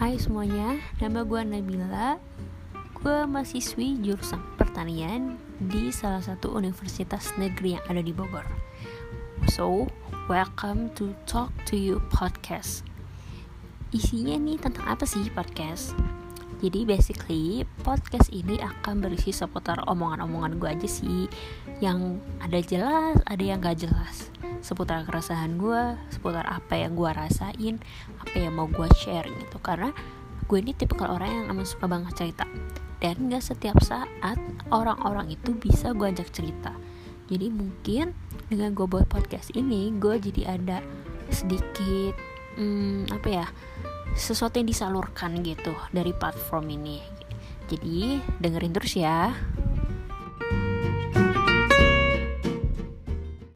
Hai semuanya, nama gue Nabila. Gue mahasiswi jurusan pertanian di salah satu universitas negeri yang ada di Bogor. So, welcome to Talk to You Podcast. Isinya nih tentang apa sih podcast? Jadi basically podcast ini akan berisi seputar omongan-omongan gue aja sih. Yang ada jelas, ada yang gak jelas. Seputar keresahan gue seputar apa yang gue rasain apa yang mau gue share gitu. Karena gue ini tipikal orang yang emang suka banget cerita. Dan gak setiap saat orang-orang itu bisa gue ajak cerita. Jadi mungkin dengan gue buat podcast ini gue jadi ada sedikit hmm, apa ya sesuatu yang disalurkan gitu dari platform ini. Jadi dengerin terus ya